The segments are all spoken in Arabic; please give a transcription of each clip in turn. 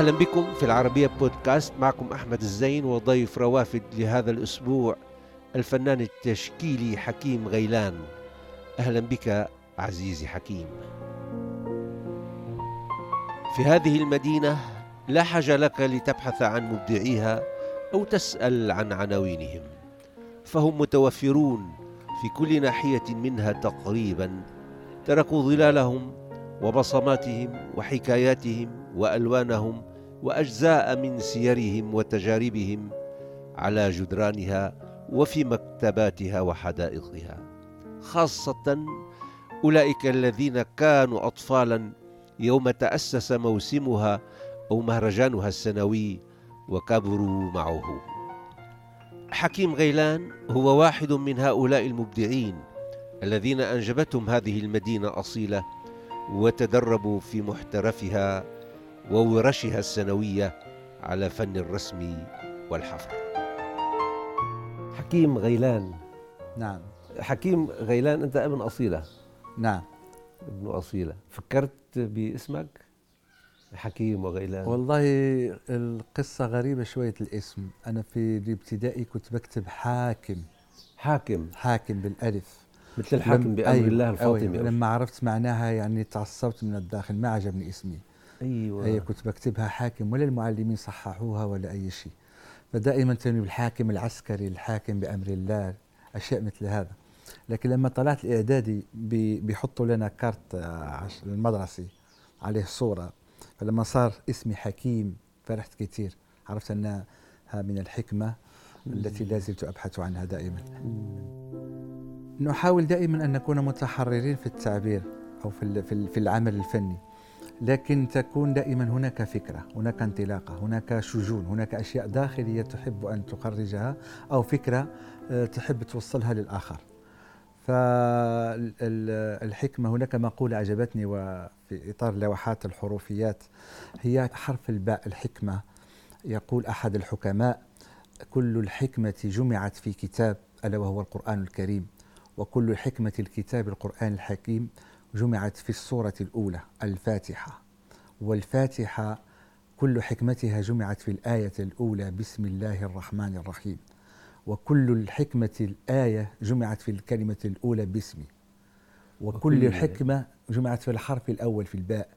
أهلا بكم في العربية بودكاست. معكم أحمد الزين وضيف روافد لهذا الأسبوع الفنان التشكيلي حكيم غيلان. أهلا بك عزيزي حكيم. في هذه المدينة لا حاجة لك لتبحث عن مبدعيها أو تسأل عن عناوينهم. فهم متوفرون في كل ناحية منها تقريبا تركوا ظلالهم وبصماتهم وحكاياتهم وألوانهم وأجزاء من سيرهم وتجاربهم على جدرانها وفي مكتباتها وحدائقها. خاصة أولئك الذين كانوا اطفالا يوم تأسس موسمها أو مهرجانها السنوي وكبروا معه. حكيم غيلان هو واحد من هؤلاء المبدعين الذين أنجبتهم هذه المدينة أصيلة وتدربوا في محترفها وورشها السنوية على فن الرسم والحفر. حكيم غيلان. نعم. حكيم غيلان أنت ابن أصيلة. نعم. ابن أصيلة. فكرت باسمك؟ حكيم وغيلان. والله القصة غريبة شوية الاسم. أنا في الابتدائي كنت بكتب حاكم. حاكم. حاكم بالألف. مثل الحاكم بأمر أيوة الله الفاطمي. أيوة. لما عرفت معناها يعني تعصبت من الداخل ما عجبني اسمي. أيوه. هي كنت بكتبها حاكم ولا المعلمين صححوها ولا أي شيء. فدائما تنوي بالحاكم العسكري الحاكم بأمر الله أشياء مثل هذا. لكن لما طلعت الإعدادي بي- بيحطوا لنا كارت آه، المدرسي عليه صورة. فلما صار اسمي حكيم فرحت كثير عرفت أنها من الحكمة التي لا زلت أبحث عنها دائما. نحاول دائما أن نكون متحررين في التعبير أو في في العمل الفني. لكن تكون دائما هناك فكرة هناك انطلاقة هناك شجون هناك أشياء داخلية تحب أن تخرجها أو فكرة آه، تحب توصلها للآخر. فالحكمة هناك مقولة عجبتني وفي إطار لوحات الحروفيات هي حرف الباء الحكمة. يقول أحد الحكماء كل الحكمة جمعت في كتاب ألا وهو القرآن الكريم. وكل حكمة الكتاب القرآن الحكيم. جمعت في السورة الأولى الفاتحة والفاتحة كل حكمتها جمعت في الآية الأولى بسم الله الرحمن الرحيم وكل الحكمة الآية جمعت في الكلمة الأولى باسمي وكل- وكل الحكمة جمعت في الحرف الأول في الباء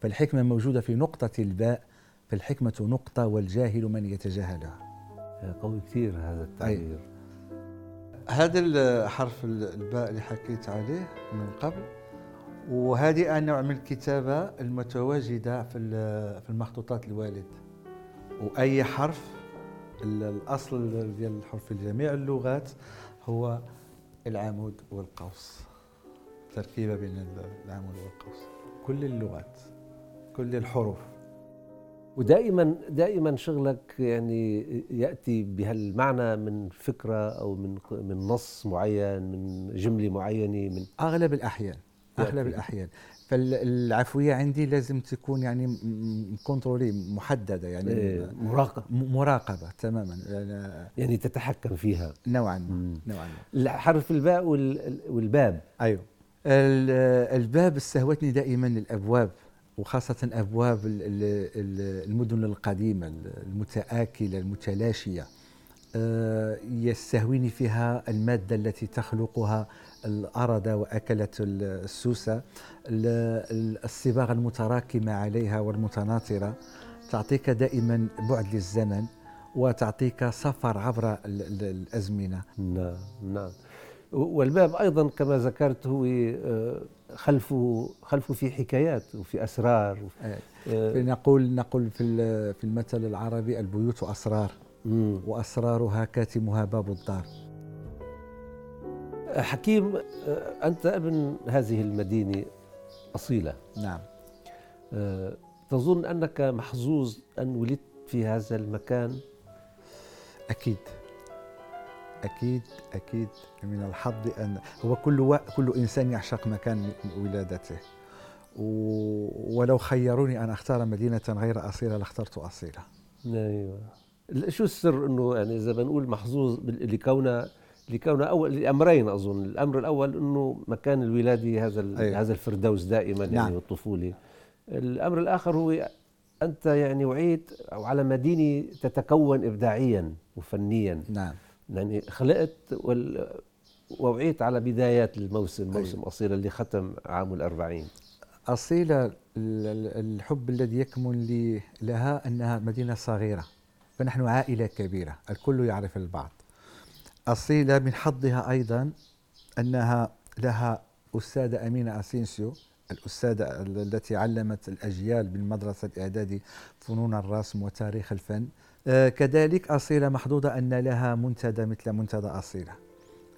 فالحكمة موجودة في نقطة الباء فالحكمة نقطة والجاهل من يتجاهلها. قوي كثير هذا التعبير. هذا الحرف الباء اللي حكيت عليه من قبل وهذه انواع من الكتابة المتواجدة في في المخطوطات الوالد. وأي حرف ال- الأصل ديال الحرف في جميع اللغات هو العمود والقوس. تركيبة بين ال- العمود والقوس. كل اللغات كل الحروف. ودائما دائما شغلك يعني يأتي بهالمعنى من فكرة أو من من نص معين من جملة معينة من أغلب الأحيان. اغلب. الاحيان فالعفوية عندي لازم تكون يعني كنترولي محددة يعني. إيه، مراقبة. مراقبة تماما. يعني تتحكم فيها. نوعا ما. نوعا. ما حرف الباء وال- والباب. أيوه. ال- الباب استهوتني دائما الأبواب وخاصة أبواب ال- ال- ال- المدن القديمة المتآكلة المتلاشية. آه، يستهويني فيها المادة التي تخلقها الأردة وأكلت ال- السوسة ال- ال- الصباغ المتراكمة عليها والمتناثرة تعطيك دائما بعد للزمن وتعطيك سفر عبر ال- ال- الأزمنة. نعم نعم. والباب أيضا كما ذكرت هو آه، خلفه خلفه في حكايات وفي أسرار آه، آه، نقول نقول في ال- في المثل العربي البيوت أسرار. وأسرارها كاتمها باب الدار. حكيم آه، أنت ابن هذه المدينة أصيلة. نعم. آه، تظن أنك محظوظ أن ولدت في هذا المكان؟ أكيد. أكيد أكيد. من الحظ أن هو كل و... كل إنسان يعشق مكان ولادته. و... ولو خيروني أن أختار مدينة غير أصيلة لاخترت أصيلة. أيوه. شو السر إنه يعني إذا بنقول محظوظ لكونه لكونه اول لأمرين أظن الأمر الأول إنه مكان الولادة هذا أيوة. هذا الفردوس دائما يعني نعم. بالطفوله الأمر الآخر هو أنت يعني وعيت على مدينة تتكون إبداعيا وفنيا نعم يعني خلقت وال... ووعيت على بدايات الموسم موسم أيوة. أصيلة اللي ختم عام الأربعين أصيلة ال- ال- الحب الذي يكمن لي لها أنها مدينة صغيرة فنحن عائلة كبيرة الكل يعرف البعض أصيلة من حظها أيضا أنها لها أستاذة أمينة أسينسيو الأستاذة ال- التي علمت الأجيال بالمدرسة الإعدادي فنون الرسم وتاريخ الفن. آه، كذلك أصيلة محظوظة أن لها منتدى مثل منتدى أصيلة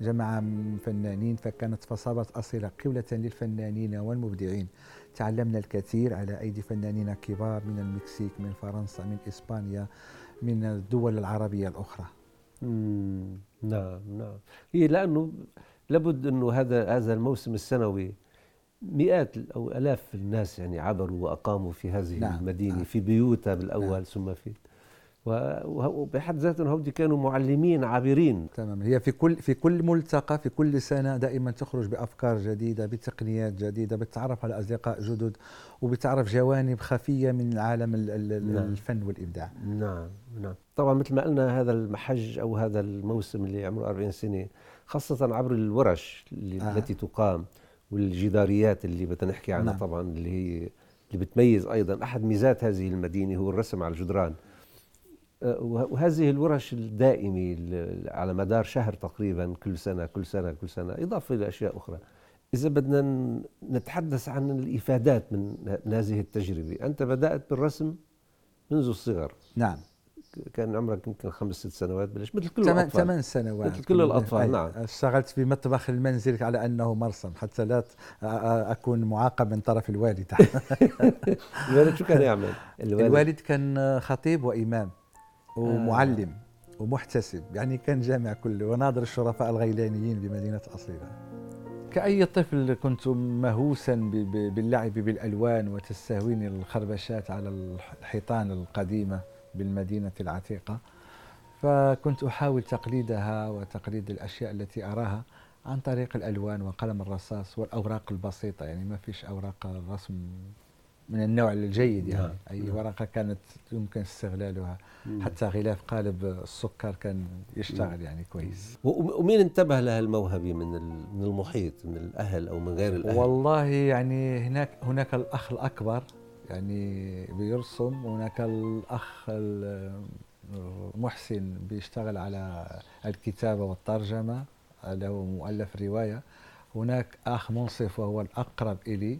جمع فنانين فكانت فصابت أصيلة قبلة للفنانين والمبدعين. تعلمنا الكثير على أيدي فنانين كبار من المكسيك من فرنسا من إسبانيا من الدول العربية الأخرى. مم. نعم نعم هي لأنه لابد أنه هذا هذا الموسم السنوي مئات أو آلاف الناس يعني عبروا وأقاموا في هذه نعم، المدينة نعم. في بيوتها بالأول نعم. ثم في وبحد ذاتهم هودي كانوا معلمين عابرين تماما هي في كل في كل ملتقى في كل سنة دائما تخرج بأفكار جديدة بتقنيات جديدة بتتعرف على أصدقاء جدد وبتعرف جوانب خفية من عالم ال- ال- نعم. الفن والإبداع نعم نعم طبعا مثل ما قلنا هذا المحج أو هذا الموسم اللي عمره 40 سنة خاصة عبر الورش اللي آه. التي تقام والجداريات اللي بدنا نحكي عنها نعم. طبعا اللي هي اللي بتميز أيضا أحد ميزات هذه المدينة هو الرسم على الجدران وهذه الورش الدائمة ال- على مدار شهر تقريبا كل سنة كل سنة كل سنة إضافة إلى أشياء أخرى. إذا بدنا نتحدث عن الإفادات من هذه التجربة. أنت بدأت بالرسم منذ الصغر. نعم. كان عمرك يمكن خمس ست سنوات بلش مثل كل ثمان الأطفال. ثمان سنوات. مثل كل الأطفال، أي- نعم. اشتغلت في مطبخ المنزل على أنه مرسم حتى لا أكون معاقب من طرف الوالد. الوالد شو كان يعمل؟ الوالد كان خطيب وإمام. ومعلم ومحتسب يعني كان جامع كله وناظر الشرفاء الغيلانيين بمدينة أصيلة. كأي طفل كنت ب- باللعب بالألوان وتستهويني الخربشات على الحيطان القديمة بالمدينة العتيقة. فكنت أحاول تقليدها وتقليد الأشياء التي أراها عن طريق الألوان وقلم الرصاص والأوراق البسيطة يعني ما فيش أوراق الرسم من النوع الجيد يعني نعم. أي نعم. ورقة كانت يمكن استغلالها مم. حتى غلاف قالب السكر كان يشتغل يعني كويس ومين انتبه لها الموهبة من من المحيط من الأهل أو من غير الأهل؟ والله يعني هناك هناك الأخ الأكبر يعني بيرسم هناك الأخ ال- محسن بيشتغل على الكتابة والترجمة له مؤلف رواية هناك أخ منصف وهو الأقرب إلي في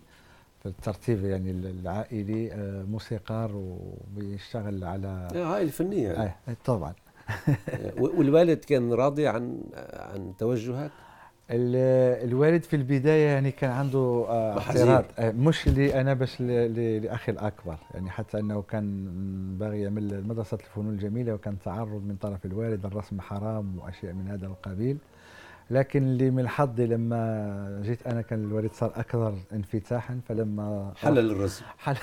الترتيب يعني العائلي آه، موسيقار وبيشتغل على آه، هاي الفنية يعني. آه طبعا و- والوالد كان راضي عن عن توجهك؟ ال- الوالد في البداية يعني كان عنده آه،. اعتراض آه، مش لي أنا بس لأخي الأكبر يعني حتى أنه كان باغي يعمل مدرسة الفنون الجميلة وكان تعرض من طرف الوالد الرسم حرام وأشياء من هذا القبيل لكن اللي من حظي لما جيت أنا كان الوالد صار أكثر انفتاحا فلما حلل الرسم حل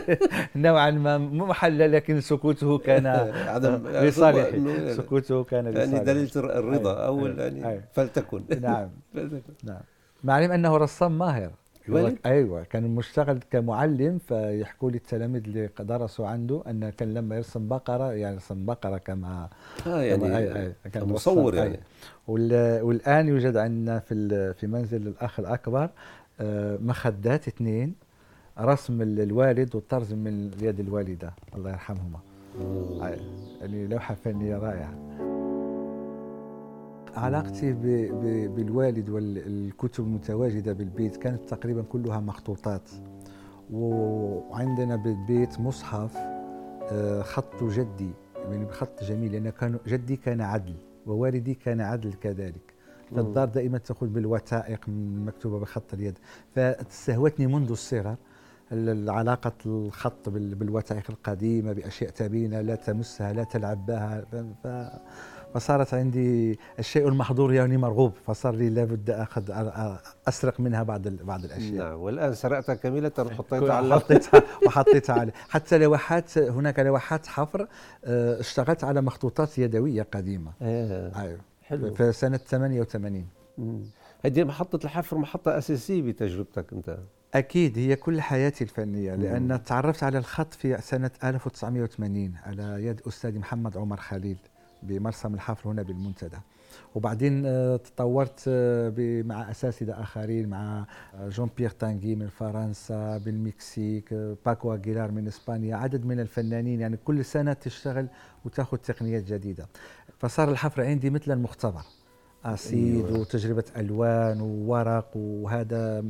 نوعا ما مو محل لكن سكوته كان عدم لصالحي إنه- سكوته كان يعني لصالحي دليل الر- الرضا أي- أو أي- يعني. فلتكن. نعم. فلتكن. نعم. مع العلم أنه رسام ماهر. الوالد؟ أيوه كان مشتغل كمعلم فيحكوا لي التلاميذ اللي درسوا عنده إن كان لما يرسم بقرة يعني يرسم بقرة كما آه يعني كما- أي- أي، كان مصور. يعني وال- والآن يوجد عندنا في في منزل الأخ الأكبر آه، مخدات اثنين رسم ال- الوالد والطرز من يد الوالدة الله يرحمهما يعني لوحة فنية رائعة علاقتي ب- ب- بالوالد والكتب المتواجدة بالبيت كانت تقريبا كلها مخطوطات. وعندنا بالبيت مصحف آه، خط جدي يعني بخط جميل لأن كان جدي كان عدل ووالدي كان عدل كذلك. فالدار دائما تقول بالوثائق مكتوبة بخط اليد. فاستهوتني منذ الصغر ال- علاقة الخط بال- بالوثائق القديمة بأشياء ثمينة لا تمسها لا تلعب بها. فصارت عندي الشيء المحظور يعني مرغوب فصار لي لابد أخذ أ- أسرق منها بعض بعض الأشياء. نعم والآن سرقتها كاملة وحطيتها على حطيتها وحطيتها على حتى لوحات هناك لوحات حفر آه، اشتغلت على مخطوطات يدوية قديمة. آه. أيوة. حلو. في سنة 88 مم. هذه محطة الحفر محطة أساسية بتجربتك أنت. أكيد هي كل حياتي الفنية لأن تعرفت على الخط في سنة 1980 على يد أستاذ محمد عمر خليل. بمرسم الحفر هنا بالمنتدى. وبعدين آه، تطورت آه، مع اساتذه آخرين مع آه، جون بيير تانغي من فرنسا بالمكسيك باكو اجيلار من إسبانيا عدد من الفنانين. يعني كل سنة تشتغل وتاخذ تقنيات جديدة. فصار الحفر عندي مثل المختبر. أسيد أيوة. وتجربة ألوان وورق وهذا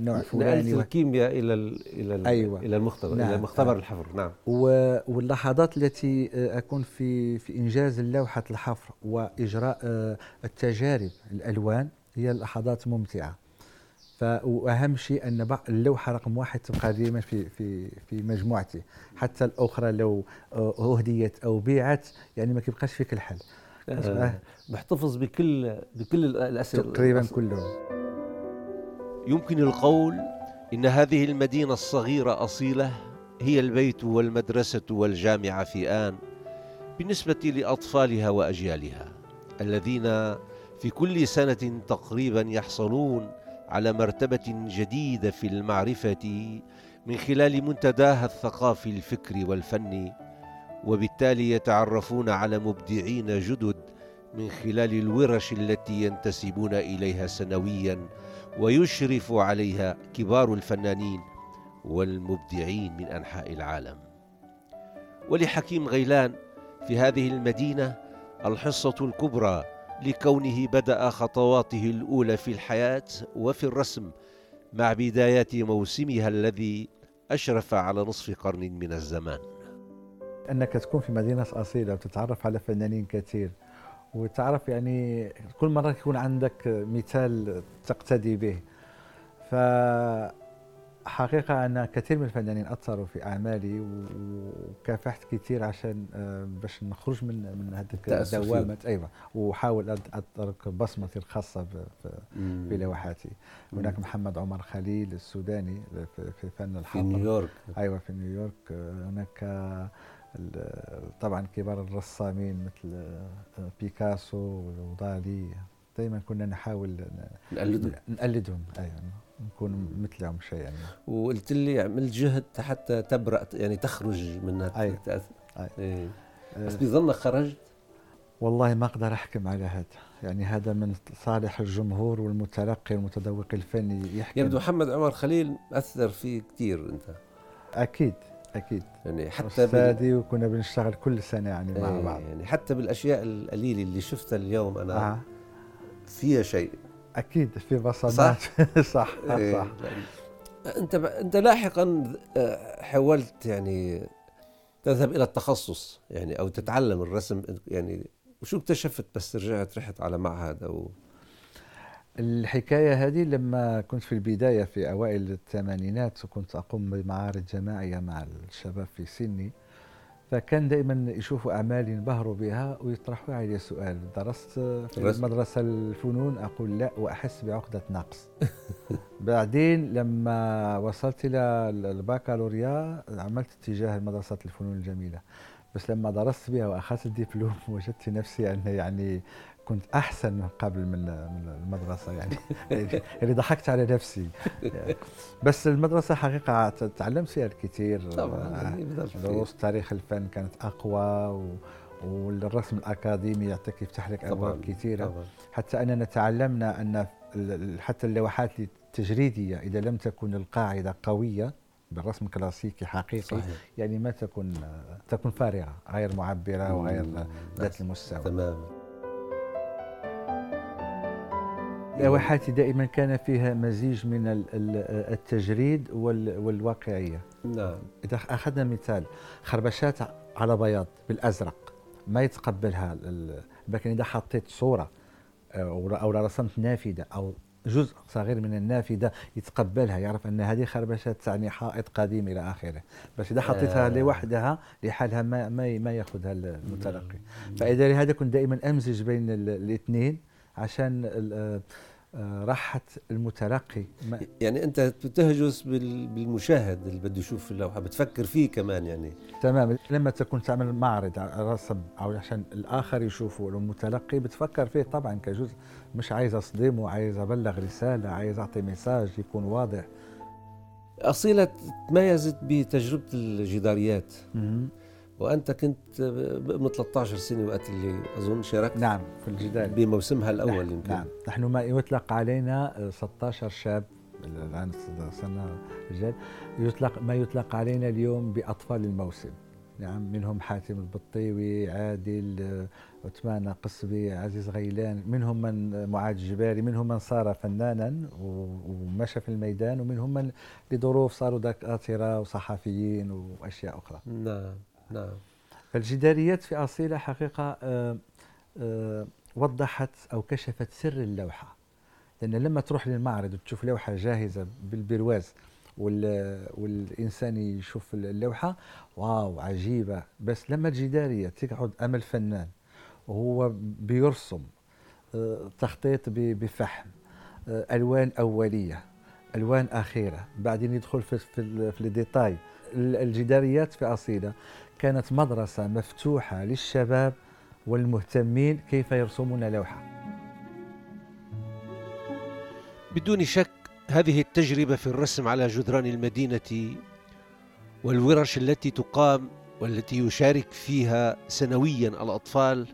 نوع فلاني الكيمياء إلى إلى أيوة. إلى المختبر نعم. إلى مختبر الحفر نعم واللحظات التي أكون في في إنجاز لوحه الحفر وإجراء آه، التجارب الألوان هي لحظات ممتعة وأهم شيء أن اللوحة رقم واحد تبقى دائما في في في مجموعتي حتى الأخرى لو آه، أهديت أو بيعت يعني ما كيبقاش فيك الحل آه. محتفظ بكل بكل الأسئلة. تقريبا كلهم. يمكن القول إن هذه المدينة الصغيرة أصيلة هي البيت والمدرسة والجامعة في آن بالنسبة لأطفالها وأجيالها الذين في كل سنة تقريبا يحصلون على مرتبة جديدة في المعرفة من خلال منتداها الثقافي الفكري والفني. وبالتالي يتعرفون على مبدعين جدد من خلال الورش التي ينتسبون إليها سنويا ويشرف عليها كبار الفنانين والمبدعين من أنحاء العالم. ولحكيم غيلان في هذه المدينة الحصة الكبرى لكونه بدأ خطواته الأولى في الحياة وفي الرسم مع بدايات موسمها الذي أشرف على نصف قرن من الزمان. أنك تكون في مدينة أصيلة وتتعرف على فنانين كثير. وتعرف يعني كل مرة يكون عندك مثال تقتدي به. ف حقيقة أن كثير من الفنانين أثروا في أعمالي وكافحت كثير عشان آه، باش نخرج من من هذيك الدوامة أيوة. وحاول أترك بصمتي الخاصة في لوحاتي هناك محمد عمر خليل السوداني في فن الحفر في نيويورك. أيوة في نيويورك. هناك طبعا كبار الرسامين مثل آه، بيكاسو ودالي دائما كنا نحاول نقلدهم نقلدهم أيوه نكون مثلهم شيئا يعني. وقلت لي عملت جهد حتى تبرأ يعني تخرج من أيوة. أيوة. إيه. بس بظنك خرجت والله ما أقدر أحكم على هذا يعني هذا من صالح الجمهور والمتلقي والمتذوق الفني يحكم يبدو محمد عمر خليل اثر فيه كثير أنت أكيد أكيد. يعني حتى أستاذي وكنا بنشتغل كل سنة يعني مع إيه بعض. يعني حتى بالأشياء القليلة اللي شفتها اليوم أنا آه. فيها شيء. أكيد في بصمات. صح؟ صح, إيه. صح. أنت أنت لاحقا آه، حاولت يعني تذهب إلى التخصص يعني أو تتعلم الرسم يعني وشو اكتشفت بس رجعت رحت على معهد أو الحكاية هذه لما كنت في البداية في أوائل الثمانينات وكنت أقوم بمعارض جماعية مع الشباب في سني فكان دائما يشوفوا أعمالي ينبهروا بها ويطرحوا علي سؤال. درست في المدرسة الفنون أقول لا وأحس بعقدة نقص. بعدين لما وصلت إلى البكالوريا عملت اتجاه مدرسة الفنون الجميلة. بس لما درست بها وأخذت الدبلوم وجدت نفسي انه يعني كنت أحسن من قبل من من المدرسة يعني يعني ضحكت على نفسي. بس المدرسة حقيقة تعلمت فيها الكثير. طبعا دروس تاريخ الفن كانت أقوى والرسم الأكاديمي يعطيك يفتح لك أبواب كثيرة. طبعا. حتى أننا تعلمنا أن حتى اللوحات التجريدية إذا لم تكن القاعدة قوية بالرسم الكلاسيكي حقيقي صحيح. يعني ما تكون تكون فارغة غير معبرة وغير ذات المستوى. تماما لوحاتي دائما كان فيها مزيج من التجريد والواقعية. نعم. إذا أخذنا مثال خربشات على بياض بالأزرق ما يتقبلها لكن إذا حطيت صورة آه، أو رسمت نافذة أو جزء صغير من النافذة يتقبلها يعرف أن هذه خربشات تعني حائط قديم إلى آخره. بس إذا حطيتها آه. لوحدها لحالها ما ما ما يأخذها المتلقي. فإذا لهذا كنت دائما أمزج بين الاثنين عشان آه، راحة المتلقي. يعني أنت بتهجس بالمشاهد اللي بده يشوف اللوحة بتفكر فيه كمان يعني. تمام. لما تكون تعمل معرض رسم أو عشان الآخر يشوفه المتلقي بتفكر فيه طبعا كجزء. مش عايز أصدمه عايز أبلغ رسالة عايز أعطي ميساج يكون واضح. أصيلة تميزت بتجربة الجداريات. مهم. وأنت كنت ابن 13 سنة وقت اللي أظن شاركت نعم في الجدال. بموسمها الأول يمكن. نعم. نحن ما يطلق علينا آه، 16 شاب الآن صرنا رجال يطلق ما يطلق علينا اليوم بأطفال الموسم. نعم منهم حاتم البطيوي عادل عثمان قصبي عزيز غيلان منهم من معاذ الجباري منهم من صار فنانا ومشى في الميدان ومنهم من لظروف صاروا دكاترة وصحفيين وأشياء أخرى. نعم. نعم. فالجداريات في أصيلة حقيقة آه، آه، وضحت أو كشفت سر اللوحة. لأن لما تروح للمعرض وتشوف لوحة جاهزة بالبرواز وال- والإنسان يشوف اللوحة wow عجيبة. بس لما الجدارية تقعد أمام الفنان وهو بيرسم آه، تخطيط بفحم ألوان أولية ألوان أخيرة بعدين يدخل في في, في ال détail ال- الجداريات في أصيلة. كانت مدرسة مفتوحة للشباب والمهتمين كيف يرسمون لوحة. بدون شك هذه التجربة في الرسم على جدران المدينة والورش التي تقام والتي يشارك فيها سنويا الأطفال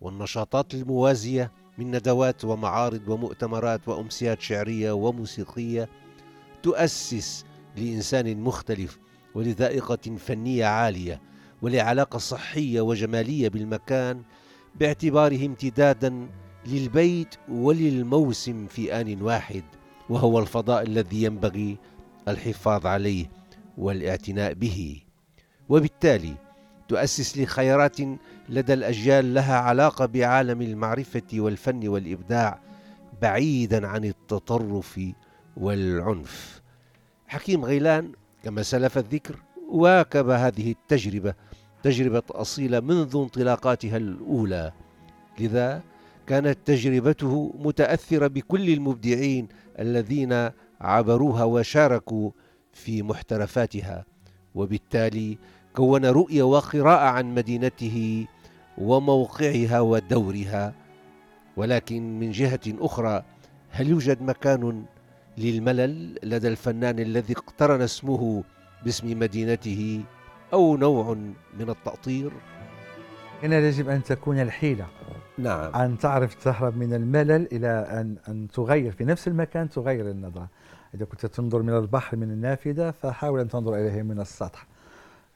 والنشاطات الموازية من ندوات ومعارض ومؤتمرات وأمسيات شعرية وموسيقية تؤسس لإنسان مختلف ولذائقة فنية عالية ولعلاقة صحية وجمالية بالمكان باعتباره امتدادا للبيت وللموسم في آن واحد وهو الفضاء الذي ينبغي الحفاظ عليه والاعتناء به. وبالتالي تؤسس لخيارات لدى الأجيال لها علاقة بعالم المعرفة والفن والإبداع بعيدا عن التطرف والعنف. حكيم غيلان كما سلف الذكر واكب هذه التجربة تجربة أصيلة منذ انطلاقاتها الأولى. لذا كانت تجربته متأثرة بكل المبدعين الذين عبروها وشاركوا في محترفاتها. وبالتالي كون رؤية وقراءة عن مدينته وموقعها ودورها. ولكن من جهة أخرى هل يوجد مكان للملل لدى الفنان الذي اقترن اسمه باسم مدينته أو نوع من التأطير؟ هنا يجب أن تكون الحيلة. نعم. أن تعرف تهرب من الملل إلى أن أن تغير في نفس المكان تغير النظرة. إذا كنت تنظر من البحر من النافذة فحاول أن تنظر إليه من السطح.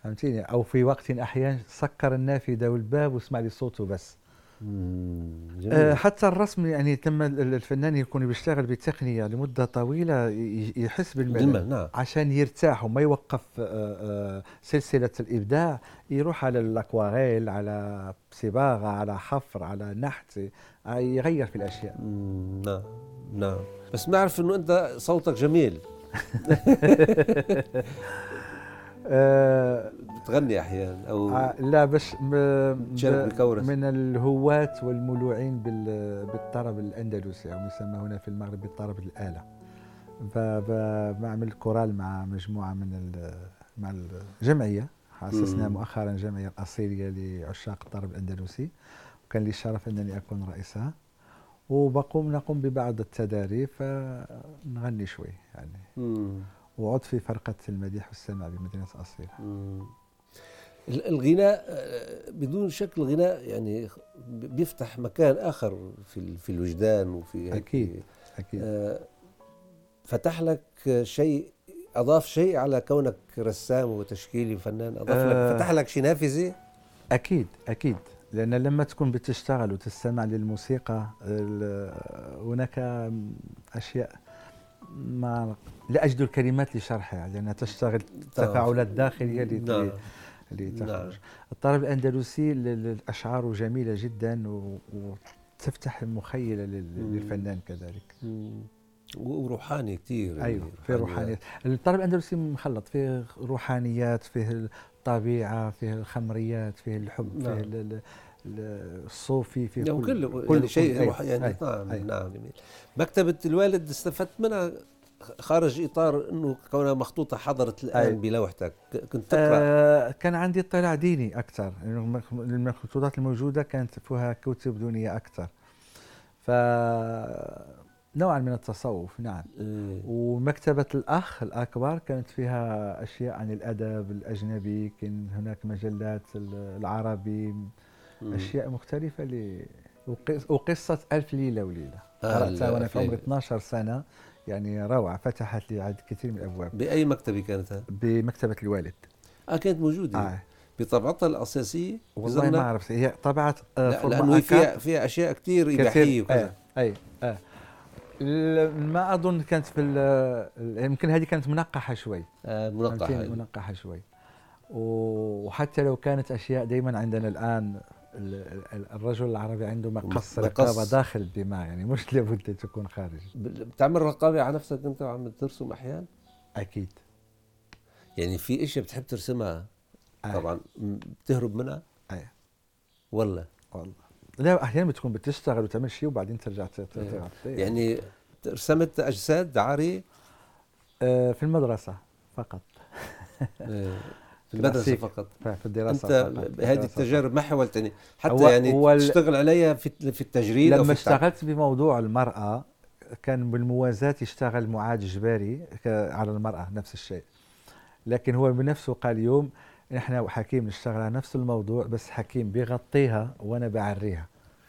فهمتيني؟ أو في وقت أحيان سكر النافذة والباب واسمع لي صوته بس. جميل. حتى الرسم يعني ال- الفنان يكون بيشتغل بتقنية لمدة طويلة ي- يحس بالملل بالمل نعم. عشان يرتاح وما يوقف آه، آه، سلسلة الإبداع. يروح على الأكواريل على صباغة على حفر على نحت آه، يغير في الأشياء. مم، نعم نعم. بس بنعرف إنه أنت صوتك جميل. آه بتغني أحيانا أو آه، لا بس م- تشارك ب- بالكورس. من الهواة والمولوعين بال- بالطرب الأندلسي أو يسمى هنا في المغرب بالطرب ب- بعمل كورال مع مجموعة من مع الجمعية أسسنا مم. مؤخرا جمعية أصيلية لعشاق الطرب الأندلسي وكان لي الشرف أنني أكون رئيسها وبقوم نقوم ببعض التداريب فنغني شوي يعني مم. وعد في فرقة المديح والسمع بمدينة أصيل مم. ال- الغناء آه، بدون شك الغناء يعني بيفتح مكان آخر في في الوجدان وفي أكيد. أكيد آه، فتح لك شيء أضاف شيء على كونك رسام وتشكيلي وفنان أضاف آه. لك فتح لك شي نافذة أكيد أكيد لأن لما تكون بتشتغل وتستمع للموسيقى هناك أشياء ما لا أجد الكلمات لشرحها لأنها تشتغل تفاعلات داخلية اللي نعم اللي نعم. الطرب الأندلسي ال- ال- الأشعار جميلة جدا وتفتح المخيلة. للفنان كذلك مم. وروحاني كثير أيوه في روحانيات الطرب الأندلسي مخلط فيه روحانيات فيه الطبيعة فيه الخمريات فيه الحب نعم. فيه الصوفي يعني كل كله كل يعني شيء كل- روح يعني أي- نعم أي. نعم جميل. مكتبة الوالد استفدت منها؟ خارج إطار إنه كونها مخطوطة حضرت الآن أي. بلوحتك. كنت تقرأ؟ آه كان عندي اطلاع ديني أكثر. يعني المخ- المخطوطات الموجودة كانت فيها كتب دينية أكثر. ف نوعا من التصوف نعم. إيه. ومكتبة الأخ الأكبر كانت فيها أشياء عن الأدب الأجنبي كان هناك مجلات ال- العربي مم. أشياء مختلفة ل... وقص- وقصة ألف ليلة وليلة آه، قرأتها وأنا ألف في عمري ليلة. 12 سنة يعني روعة فتحت لي عدد كثير من الأبواب بأي مكتبة كانت هذه؟ بمكتبة الوالد آه كانت موجودة آه. بطبعتها الأساسية والله؟ ما عرفت هي طبعت آه، لا هي فيها فيها أشياء كثير إباحية كثير وكذا آه. آه. ال- ما أظن كانت في يمكن هذه كانت منقحة شوي آه؟ هذه. منقحة شوي وحتى لو كانت أشياء دائما عندنا الآن ال- ال- الرجل العربي عنده مقص. رقابة داخل الدماء يعني مش لابد تكون خارج. بتعمل رقابة على نفسك أنت وعم ترسم أحيانا؟ أكيد. يعني في إشياء بتحب ترسمها؟ آه. طبعا. بتهرب منها؟ أي. ولا والله. لا أحيانا بتكون بتشتغل وتعمل شيء وبعدين ترجع ت- ت- إيه. تلعب. يعني رسمت أجساد عاريه آه، في المدرسة فقط. آه، في المدرسة. فقط في أنت فقط. في هذه التجارب ما حاولت يعني حتى يعني تشتغل عليها في في التجريد لما اشتغلت بموضوع المرأة كان بالموازاة يشتغل معاد جباري على المرأة نفس الشيء لكن هو بنفسه قال يوم إحنا وحكيم نشتغل على نفس الموضوع بس حكيم بيغطيها وأنا بعريها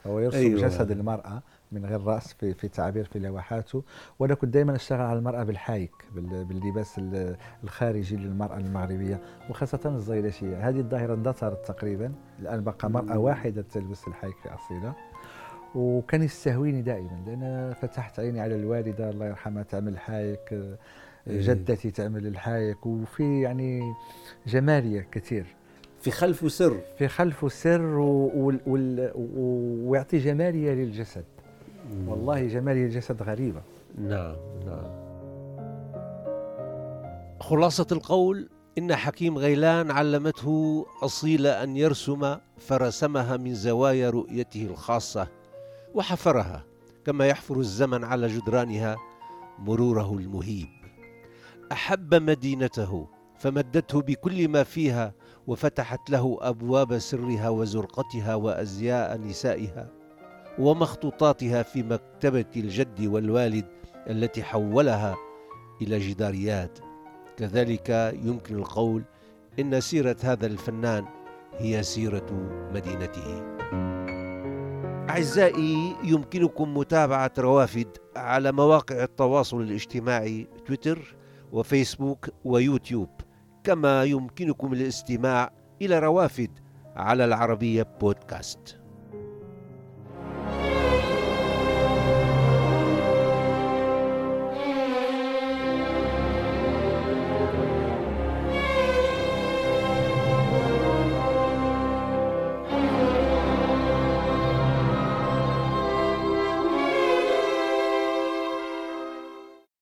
هو يرسم أيوة. جسد المرأة من غير رأس في, في تعبير في لوحاته. وأنا كنت دائما اشتغل على المرأة بالحايك بال- باللباس ال- الخارجي للمرأة المغربية وخاصة الزيلشية هذه الظاهرة اندثرت تقريبا. الآن بقى مرأة واحدة تلبس الحايك في أصيلة. وكان يستهويني دائما لأن فتحت عيني على الوالدة الله يرحمها تعمل حايك إيه. جدتي تعمل الحايك. وفي يعني جمالية كثير. في خلفه سر. في خلفه سر ويعطي جمالية للجسد. والله جمالية الجسد غريبة. نعم نعم. خلاصة القول إن حكيم غيلان علمته أصيل أن يرسم فرسمها من زوايا رؤيته الخاصة وحفرها كما يحفر الزمن على جدرانها مروره المهيب. أحب مدينته فمدته بكل ما فيها وفتحت له أبواب سرها وزرقتها وأزياء نسائها. ومخطوطاتها في مكتبة الجد والوالد التي حولها إلى جداريات. كذلك يمكن القول إن سيرة هذا الفنان هي سيرة مدينته. أعزائي يمكنكم متابعة روافد على مواقع التواصل الاجتماعي تويتر وفيسبوك ويوتيوب. كما يمكنكم الاستماع إلى روافد على العربية بودكاست.